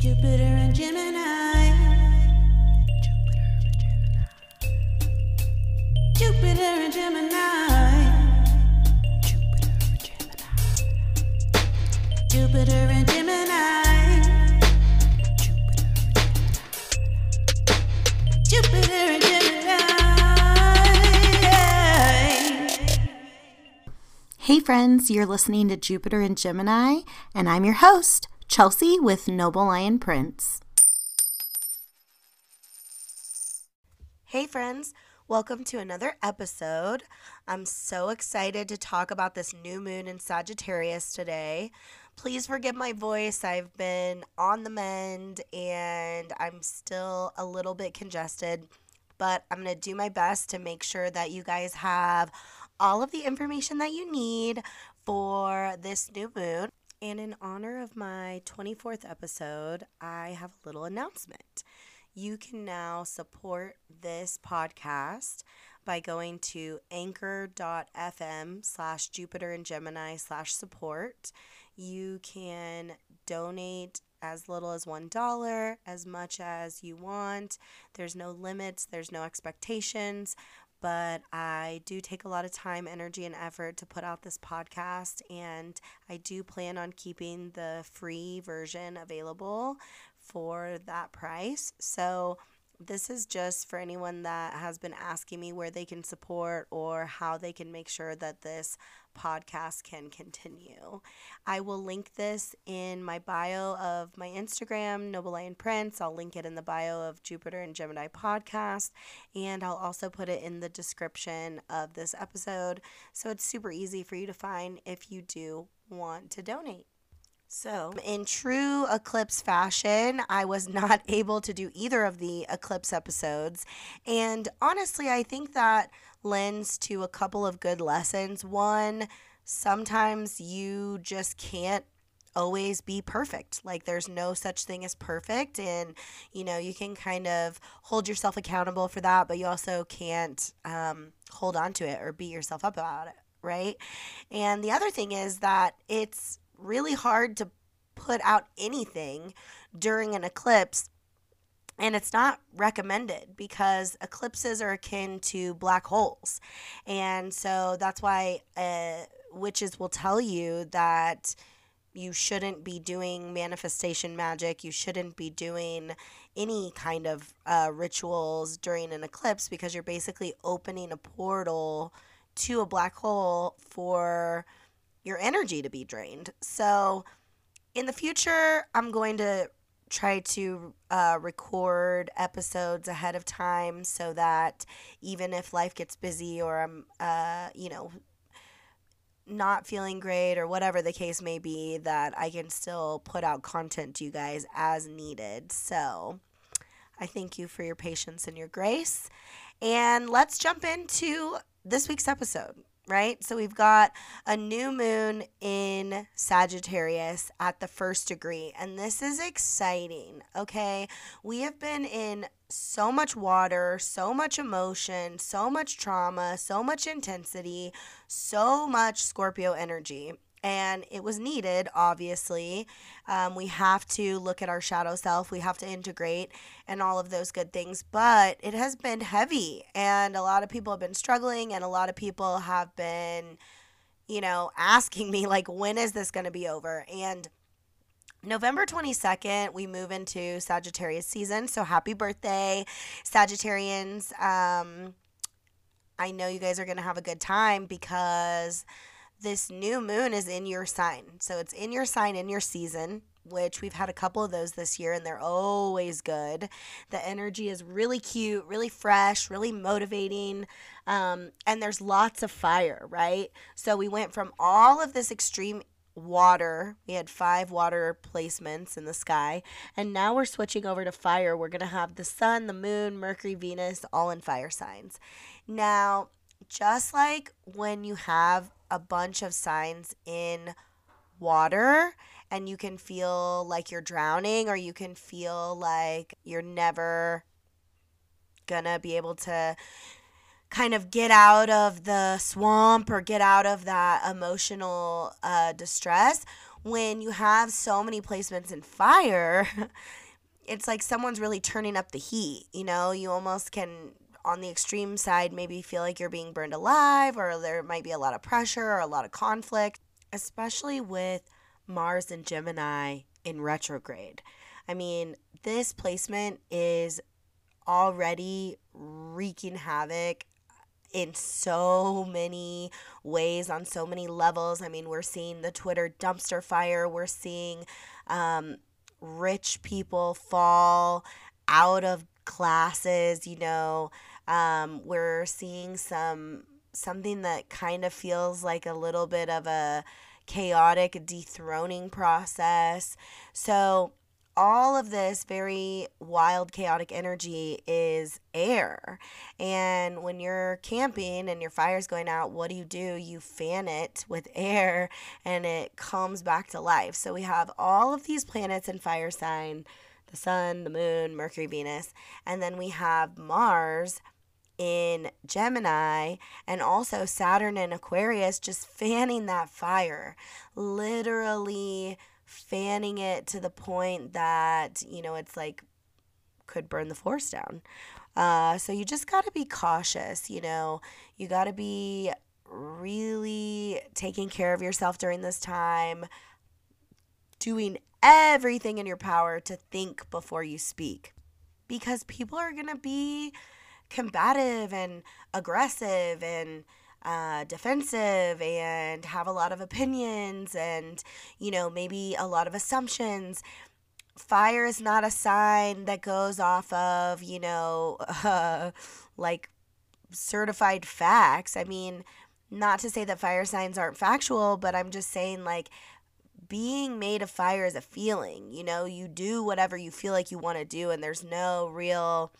Jupiter in Gemini. Jupiter in Gemini. Jupiter in Gemini. Jupiter in Gemini. Jupiter in Gemini Hey, friends, you're listening to Jupiter in Gemini, and I'm your host, Chelsea with Noble Lion Prince. Hey, friends, welcome to another episode. I'm so excited to talk about this new moon in Sagittarius today. Please forgive my voice. I've been on the mend and I'm still a little bit congested, but I'm going to do my best to make sure that you guys have all of the information that you need for this new moon. And in honor of my 24th episode, I have a little announcement. You can now support this podcast by going to anchor.fm slash Jupiter in Gemini slash support. You can donate as little as $1, as much as you want. There's no limits, there's no expectations but I do take a lot of time, energy, and effort to put out this podcast, and I do plan on keeping the free version available for that price. So, this is just for anyone that has been asking me where they can support or how they can make sure that this podcast can continue. I will link this in my bio of my Instagram, Noble Lion Prince. I'll link it in the bio of Jupiter in Gemini podcast, and I'll also put it in the description of this episode. So it's super easy for you to find if you do want to donate. So, in true eclipse fashion, I was not able to do either of the eclipse episodes. And honestly, I think that lends to a couple of good lessons. One, sometimes you just can't always be perfect. Like there's no such thing as perfect and you know, you can kind of hold yourself accountable for that, but you also can't um, hold on to it or beat yourself up about it, right? And the other thing is that it's really hard to put out anything during an eclipse and it's not recommended because eclipses are akin to black holes. And so that's why uh, witches will tell you that you shouldn't be doing manifestation magic you shouldn't be doing any kind of uh, rituals during an eclipse because you're basically opening a portal to a black hole for your energy to be drained. So, in the future, I'm going to try to uh, record episodes ahead of time so that even if life gets busy or I'm, uh, you know, not feeling great or whatever the case may be, that I can still put out content to you guys as needed. So, I thank you for your patience and your grace. And let's jump into this week's episode right? So we've got a new moon in Sagittarius at the first degree, and this is exciting, okay? We have been in so much water, so much emotion, so much trauma, so much intensity, so much Scorpio energy and it was needed obviously um, we have to look at our shadow self we have to integrate and all of those good things but it has been heavy and a lot of people have been struggling and a lot of people have been you know asking me like when is this going to be over and November 22nd, we move into Sagittarius season. So happy birthday, Sagittarians. Um, I know you guys are going to have a good time because this new moon is in your sign. So it's in your sign, in your season, which we've had a couple of those this year and they're always good. The energy is really cute, really fresh, really motivating. Um, and there's lots of fire, right? So we went from all of this extreme water. We had five water placements in the sky. And now we're switching over to fire. We're going to have the sun, the moon, Mercury, Venus, all in fire signs. Now, just like when you have a bunch of signs in water and you can feel like you're drowning or you can feel like you're never gonna be able to kind of get out of the swamp or get out of that emotional uh, distress when you have so many placements in fire, it's like someone's really turning up the heat. You know, you almost can, on the extreme side, maybe feel like you're being burned alive, or there might be a lot of pressure or a lot of conflict, especially with Mars and Gemini in retrograde. I mean, this placement is already wreaking havoc in so many ways on so many levels. I mean, we're seeing the Twitter dumpster fire, we're seeing um, rich people fall out of classes, you know. Um, we're seeing some something that kind of feels like a little bit of a chaotic dethroning process. So all of this very wild, chaotic energy is air. And when you're camping and your fire's going out, what do you do? You fan it with air and it comes back to life. So we have all of these planets in fire sign the sun, the moon, Mercury, Venus. And then we have Mars in Gemini and also Saturn in Aquarius just fanning that fire. Literally fanning it to the point that, you know, it's like could burn the force down. Uh, so you just got to be cautious, you know, you got to be really taking care of yourself during this time, doing everything in your power to think before you speak because people are going to be combative and aggressive and uh, defensive and have a lot of opinions and, you know, maybe a lot of assumptions. Fire is not a sign that goes off of, you know, uh, like certified facts. I mean, not to say that fire signs aren't factual, but I'm just saying, like, being made of fire is a feeling. You know, you do whatever you feel like you want to do, and there's no real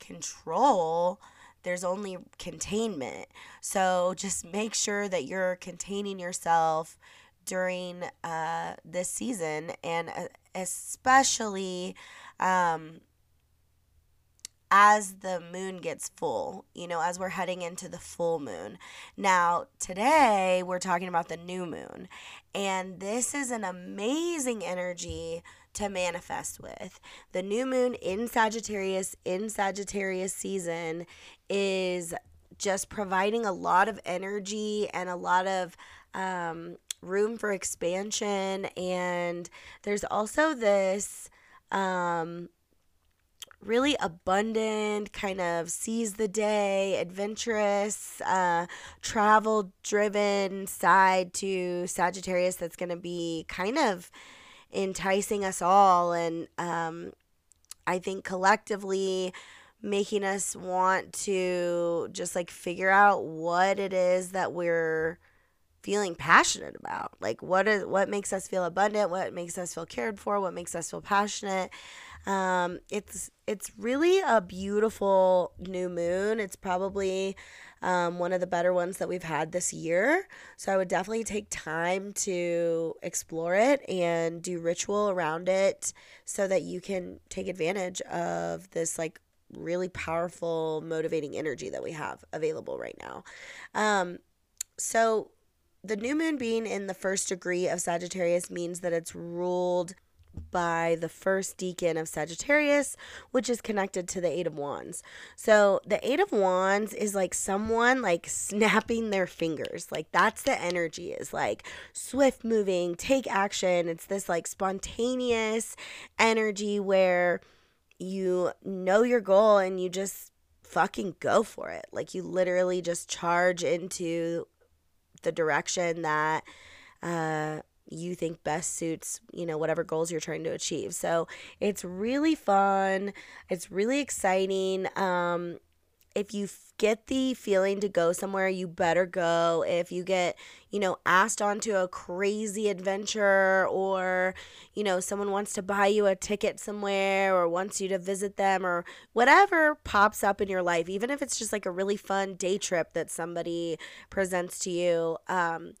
control there's only containment. So just make sure that you're containing yourself during uh, this season and uh, especially um, as the moon gets full, you know, as we're heading into the full moon. Now, today we're talking about the new moon, and this is an amazing energy to manifest with. The new moon in Sagittarius, in Sagittarius season, is just providing a lot of energy and a lot of um, room for expansion. And there's also this um, really abundant, kind of seize the day, adventurous, uh, travel driven side to Sagittarius that's going to be kind of enticing us all and um, I think collectively making us want to just like figure out what it is that we're feeling passionate about. Like what is what makes us feel abundant? What makes us feel cared for? What makes us feel passionate um, it's it's really a beautiful new moon it's probably um, one of the better ones that we've had this year. So I would definitely take time to explore it and do ritual around it so that you can take advantage of this like really powerful, motivating energy that we have available right now. Um, so the new moon being in the first degree of Sagittarius means that it's ruled by the first decan of Sagittarius, which is connected to the Eight of Wands. So the Eight of Wands is like someone like snapping their fingers. Like that's the energy is like swift moving, take action. It's this like spontaneous energy where you know your goal and you just fucking go for it. Like you literally just charge into the direction that uh you think best suits, you know, whatever goals you're trying to achieve. So it's really fun. It's really exciting. Um, if you get the feeling to go somewhere, you better go. If you get, you know, asked onto a crazy adventure or, you know, someone wants to buy you a ticket somewhere or wants you to visit them or whatever pops up in your life, even if it's just like a really fun day trip that somebody presents to you, um,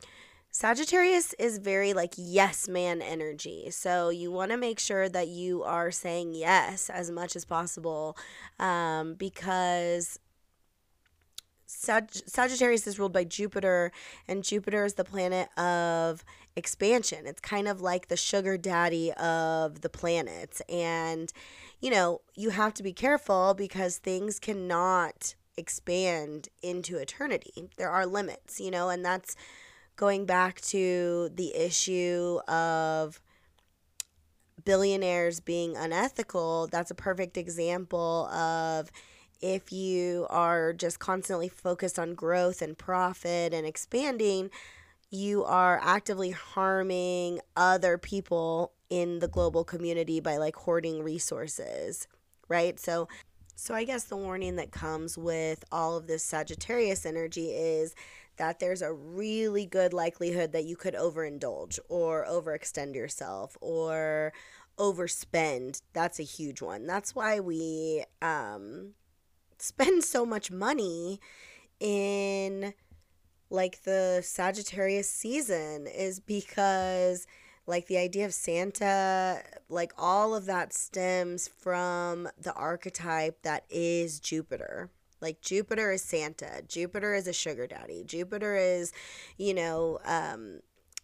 Sagittarius is very like yes man energy. So you want to make sure that you are saying yes as much as possible um, because Sag- Sagittarius is ruled by Jupiter, and Jupiter is the planet of expansion. It's kind of like the sugar daddy of the planets. And, you know, you have to be careful because things cannot expand into eternity. There are limits, you know, and that's going back to the issue of billionaires being unethical. That's a perfect example of if you are just constantly focused on growth and profit and expanding, you are actively harming other people in the global community by like hoarding resources, right? So so I guess the warning that comes with all of this Sagittarius energy is that there's a really good likelihood that you could overindulge or overextend yourself or overspend. That's a huge one. That's why we um spend so much money in like the Sagittarius season is because like the idea of Santa, like all of that stems from the archetype that is Jupiter. Like Jupiter is Santa. Jupiter is a sugar daddy. Jupiter is, you know, um,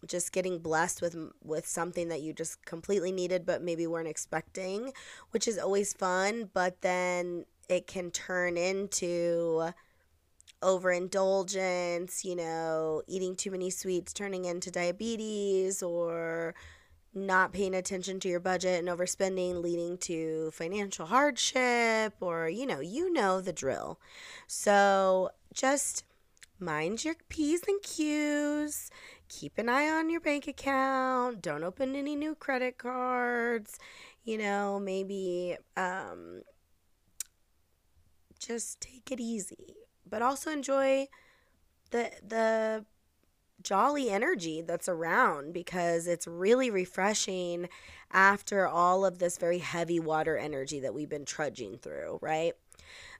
just getting blessed with with something that you just completely needed but maybe weren't expecting, which is always fun. But then it can turn into overindulgence, you know, eating too many sweets turning into diabetes or not paying attention to your budget and overspending leading to financial hardship or you know, you know the drill. So, just mind your P's and Q's. Keep an eye on your bank account. Don't open any new credit cards. You know, maybe um just take it easy, but also enjoy the the jolly energy that's around because it's really refreshing after all of this very heavy water energy that we've been trudging through, right?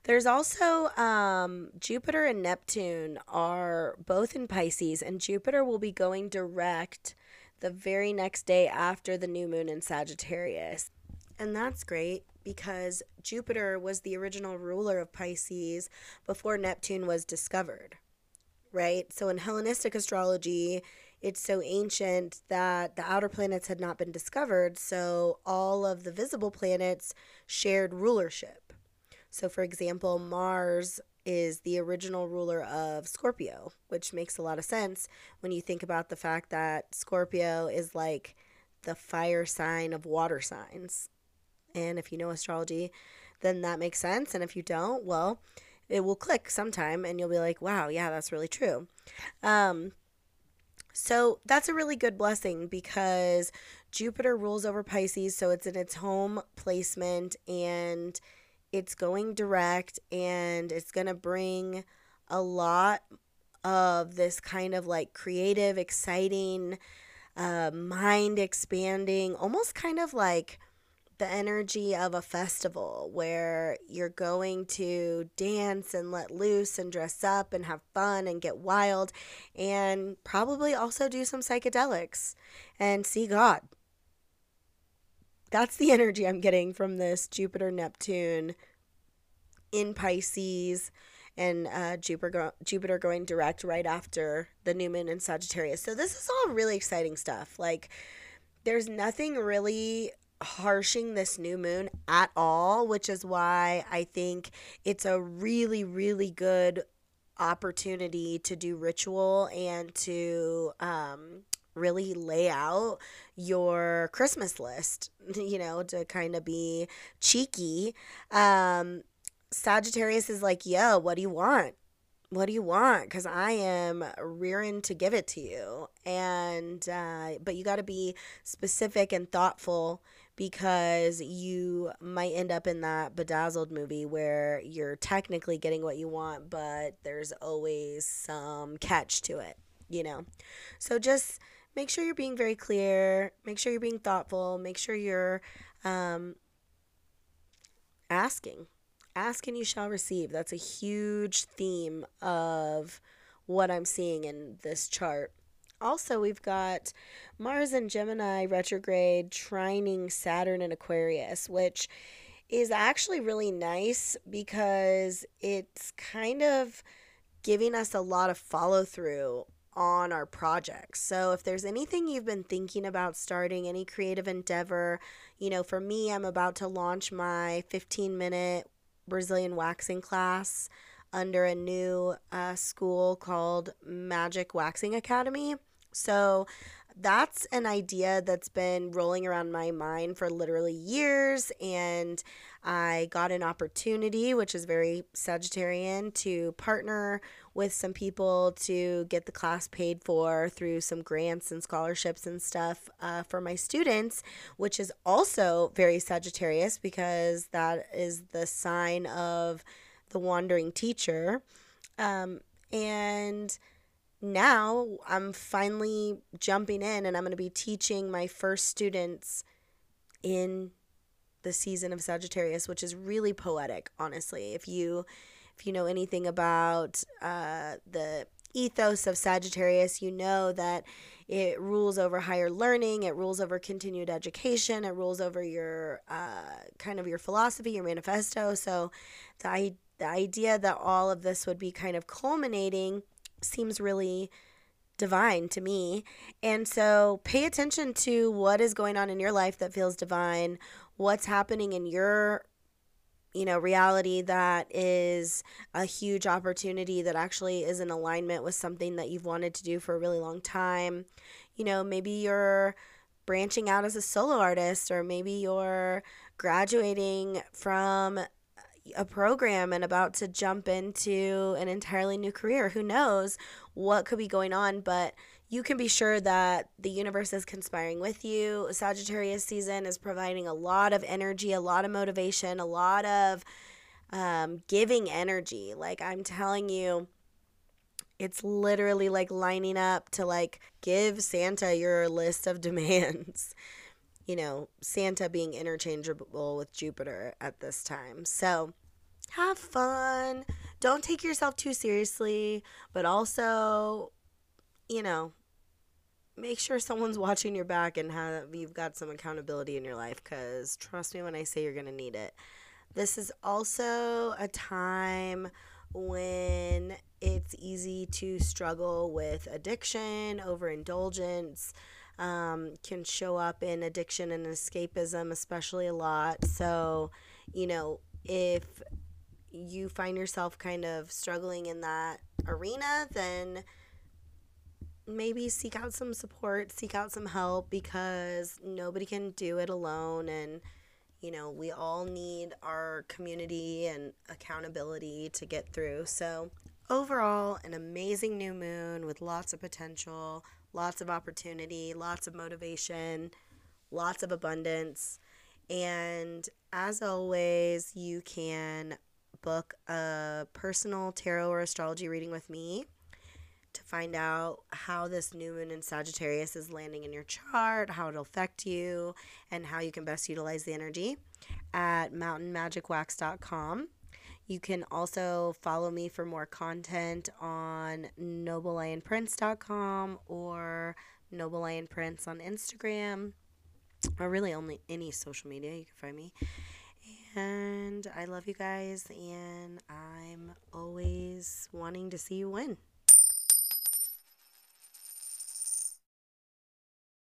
There's also um, Jupiter and Neptune are both in Pisces, and Jupiter will be going direct the very next day after the new moon in Sagittarius. And that's great because Jupiter was the original ruler of Pisces before Neptune was discovered, right? So in Hellenistic astrology, it's so ancient that the outer planets had not been discovered, so all of the visible planets shared rulership. So, for example, Mars is the original ruler of Scorpio, which makes a lot of sense when you think about the fact that Scorpio is like the fire sign of water signs. And if you know astrology, then that makes sense. And if you don't, well, it will click sometime and you'll be like, wow, yeah, that's really true. Um, so that's a really good blessing because Jupiter rules over Pisces, so it's in its home placement and it's going direct and it's going to bring a lot of this kind of like creative, exciting, uh, mind expanding, almost kind of like the energy of a festival where you're going to dance and let loose and dress up and have fun and get wild and probably also do some psychedelics and see God. That's the energy I'm getting from this Jupiter Neptune in Pisces and uh, Jupiter go- Jupiter going direct right after the new moon in Sagittarius. So this is all really exciting stuff. Like there's nothing really harshing this new moon at all, which is why I think it's a really, really good opportunity to do ritual and to um, really lay out your Christmas list, you know, to kind of be cheeky. Um, Sagittarius is like, yo, what do you want? what do you want because i am rearing to give it to you and uh, but you got to be specific and thoughtful because you might end up in that bedazzled movie where you're technically getting what you want but there's always some catch to it you know so just make sure you're being very clear make sure you're being thoughtful make sure you're um, asking ask and you shall receive. That's a huge theme of what I'm seeing in this chart. Also, we've got Mars and Gemini retrograde trining Saturn and Aquarius, which is actually really nice because it's kind of giving us a lot of follow through on our projects. So if there's anything you've been thinking about starting, any creative endeavor, you know, for me, I'm about to launch my 15 minute Brazilian waxing class under a new uh, school called Magic Waxing Academy. So that's an idea that's been rolling around my mind for literally years. And I got an opportunity, which is very Sagittarian, to partner with some people to get the class paid for through some grants and scholarships and stuff uh, for my students, which is also very Sagittarius because that is the sign of the wandering teacher. Um, and now I'm finally jumping in and I'm going to be teaching my first students in the season of Sagittarius, which is really poetic, honestly. If you if you know anything about uh, the ethos of Sagittarius, you know that it rules over higher learning, it rules over continued education, it rules over your uh, kind of your philosophy, your manifesto. So the, the idea that all of this would be kind of culminating seems really divine to me. And so pay attention to what is going on in your life that feels divine, what's happening in your you know, reality that is a huge opportunity that actually is in alignment with something that you've wanted to do for a really long time. You know, maybe you're branching out as a solo artist, or maybe you're graduating from a program and about to jump into an entirely new career. Who knows what could be going on, but you can be sure that the universe is conspiring with you. Sagittarius season is providing a lot of energy, a lot of motivation, a lot of um, giving energy. Like I'm telling you, it's literally like lining up to like give Santa your list of demands. You know, Santa being interchangeable with Jupiter at this time. So have fun. Don't take yourself too seriously, but also you know, make sure someone's watching your back and have you've got some accountability in your life cuz trust me when I say you're going to need it. This is also a time when it's easy to struggle with addiction, overindulgence, um, can show up in addiction and escapism, especially a lot. So, you know, if you find yourself kind of struggling in that arena, then maybe seek out some support, seek out some help because nobody can do it alone. And, you know, we all need our community and accountability to get through. So, overall, an amazing new moon with lots of potential, lots of opportunity, lots of motivation, lots of abundance. And as always, you can book a personal tarot or astrology reading with me to find out how this new moon in Sagittarius is landing in your chart, how it'll affect you, and how you can best utilize the energy at mountainmagicwax.com. You can also follow me for more content on noblelionprince.com or noblelionprince on Instagram, or really only any social media. You can find me. And I love you guys, and I'm always wanting to see you win.